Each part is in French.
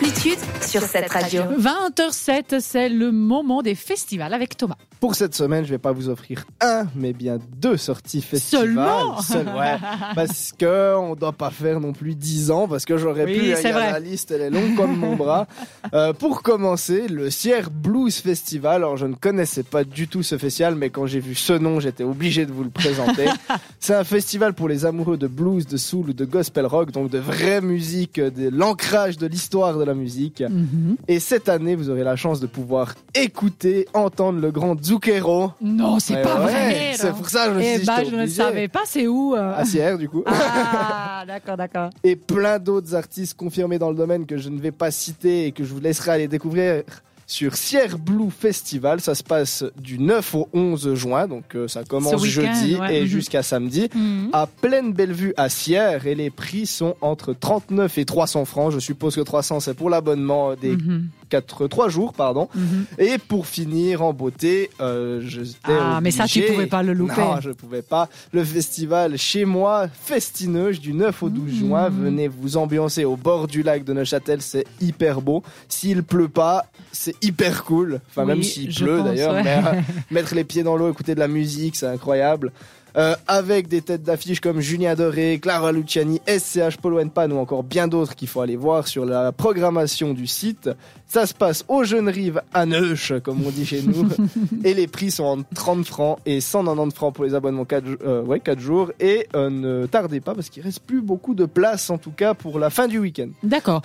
Amplitude sur cette radio. 20h07, c'est le moment des festivals avec Thomas. Pour cette semaine, je vais pas vous offrir un, mais bien deux sorties festivals. Seulement Seul- ouais, Parce que on doit pas faire non plus 10 ans, parce que j'aurais Oui, pu. vrai. La liste, elle est longue comme mon bras. Euh, pour commencer, le Sierre Blues Festival. Alors, je ne connaissais pas du tout ce festival, mais quand j'ai vu ce nom, j'étais obligé de vous le présenter. C'est un festival pour les amoureux de blues, de soul ou de gospel rock, donc de vraie musique, de l'ancrage de l'histoire de la musique. Mhm. Et cette année, vous aurez la chance de pouvoir écouter, entendre le grand Zucchero. Non, c'est pas ouais, vrai. C'est pour ça que je me suis Eh dit, ben, je ne savais pas, c'est où euh À Sierre, du coup. Ah, d'accord, d'accord. Et plein d'autres artistes confirmés dans le domaine que je ne vais pas citer et que je vous laisserai aller découvrir sur Sierre Blue Festival. Ça se passe du 9 au 11 juin, donc euh, ça commence jeudi ouais. et Mhm. jusqu'à samedi. Mhm. À Pleine Bellevue à Sierre et les prix sont entre 39 et 300 francs. Je suppose que 300 c'est pour l'abonnement des Mhm. 4, 3 jours, pardon. Mhm. Et pour finir en beauté, euh, je Ah, mais ça, tu pouvais pas le louper. Non, je pouvais pas. Le festival chez moi, Festineuge, du 9 au 12 Mmh. juin. Venez vous ambiancer au bord du lac de Neuchâtel, c'est hyper beau. S'il pleut pas, c'est hyper cool. Enfin, Oui, même s'il pleut pense, d'ailleurs, ouais. mais euh, mettre les pieds dans l'eau, écouter de la musique, c'est incroyable. Euh, avec des têtes d'affiche comme Julien Doré, Clara Luciani, SCH Polo and Pan ou encore bien d'autres qu'il faut aller voir sur la programmation du site. Ça se passe aux Jeunes Rives à Neuch, comme on dit chez nous. et les prix sont entre 30 francs et 190 francs pour les abonnements 4, euh, ouais, 4 jours. Et euh, ne tardez pas parce qu'il reste plus beaucoup de place, en tout cas pour la fin du week-end. D'accord.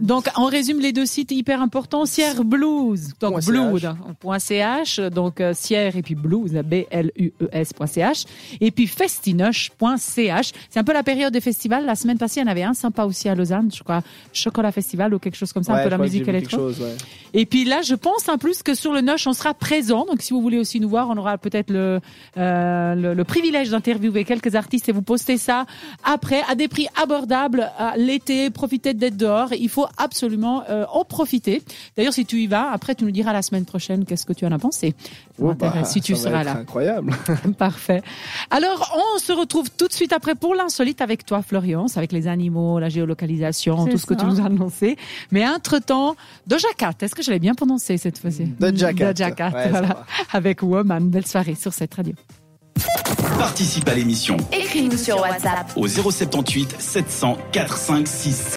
Donc, on résume les deux sites hyper importants. Sierre Blues, donc Point blues, CH. hein, point .ch, donc euh, Sierre et puis blues, B-L-U-E-S.ch, et puis festinoche.ch. C'est un peu la période des festivals. La semaine passée, il y en avait un sympa aussi à Lausanne, je crois, Chocolat Festival ou quelque chose comme ça, Ouais, un peu la musique électro. chose, ouais. Et puis là, je pense en plus que sur le Noche, on sera présent. Donc, si vous voulez aussi nous voir, on aura peut-être le, euh, le, le privilège d'interviewer quelques artistes et vous poster ça après à des prix abordables. L'été, profitez d'être dehors. Il faut absolument euh, en profiter. D'ailleurs, si tu y vas, après, tu nous diras la semaine prochaine qu'est-ce que tu en as pensé. Oh, bah, si tu ça va seras être là. Incroyable. Parfait. Alors, on se retrouve tout de suite après pour l'insolite avec toi, Florence, avec les animaux, la géolocalisation, tout ce que tu nous as annoncé. Mais entre-temps, Doja Cat, est-ce que je l'ai bien prononcé cette fois-ci? Doja Cat. Doja Cat, Ouais, ça voilà. Avec Woman. Belle soirée sur cette radio. Participe à l'émission Écris-nous sur WhatsApp. au 078 700 456.